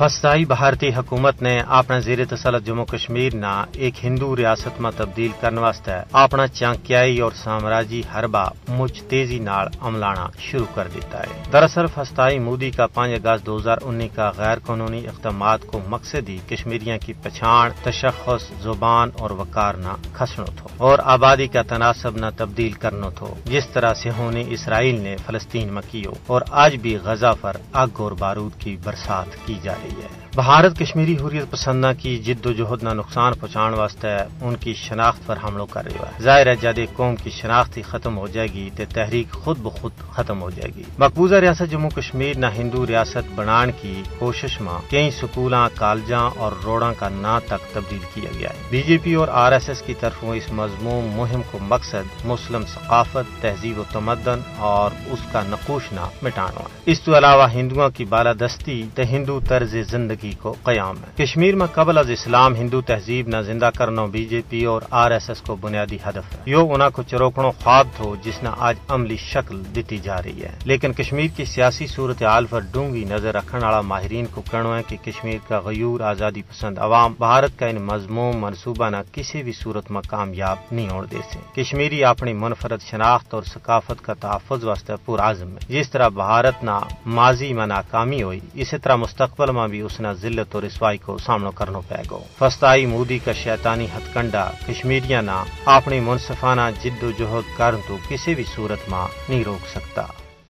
فسطائی بھارتی حکومت نے اپنا زیر تسلط جموں کشمیر نہ ایک ہندو ریاست میں تبدیل کرنے واسطے اپنا چانکیائی اور سامراجی حربہ مجھ تیزی نال عملانا شروع کر دیتا ہے۔ دراصل فسطائی مودی کا پانچ اگست دو ہزار انیس کا غیر قانونی اقدامات کو مقصد ہی کشمیریوں کی پچھان، تشخص، زبان اور وقار نہ کھسنو تھو اور آبادی کا تناسب نہ تبدیل کرنو تھو۔ جس طرح سے ہونی اسرائیل نے فلسطین میں کیو اور آج بھی غزہ پر آگ اور بارود کی برسات کی جا رہی ہے۔ بھارت کشمیری حریت پسندہ کی جد و جہد نہ نقصان پہنچان واسطے ان کی شناخت پر حملوں کر رہا ہے ظاہر ہے جد قوم کی شناخت ہی ختم ہو جائے گی تو تحریک خود بخود ختم ہو جائے گی۔ مقبوضہ ریاست جموں کشمیر نہ ہندو ریاست بنان کی کوشش میں کئی سکولاں، کالجاں اور روڑاں کا نا تک تبدیل کیا گیا ہے۔ بی جے پی اور آر ایس ایس کی طرفوں اس مضمون مہم کو مقصد مسلم ثقافت، تہذیب و تمدن اور اس کا نقوش نہ مٹانا۔ ہے اس کے علاوہ ہندوؤں کی بالادستی تو ہندو طرز زندگی کو قیام ہے۔ کشمیر میں قبل از اسلام ہندو تہذیب نہ زندہ کرنا بی جے پی اور آر ایس ایس کو بنیادی ہدف ہے۔ یو انہوں کو چروکڑوں خواب تھو جس نے آج عملی شکل دیتی جا رہی ہے۔ لیکن کشمیر کی سیاسی صورتحال پر ڈونگی نظر رکھنے والا ماہرین کو کہنا ہے کہ کشمیر کا غیور آزادی پسند عوام بھارت کا ان مضمون منصوبہ نہ کسی بھی صورت میں کامیاب نہیں ہونے دے سے کشمیری اپنی منفرد شناخت اور ثقافت کا تحفظ واسطے پرعزم ہے۔ جس طرح بھارت نہ ماضی میں ناکامی ہوئی، اسی طرح مستقبل میں بھی اس نے ذلت اور رسوائی کو سامنا کرنا پائے گو۔ فستائی مودی کا شیطانی ہتھ کنڈا کشمیریاں نہ اپنی منصفانہ جد و جہد کرن تو کسی بھی صورت میں نہیں روک سکتا۔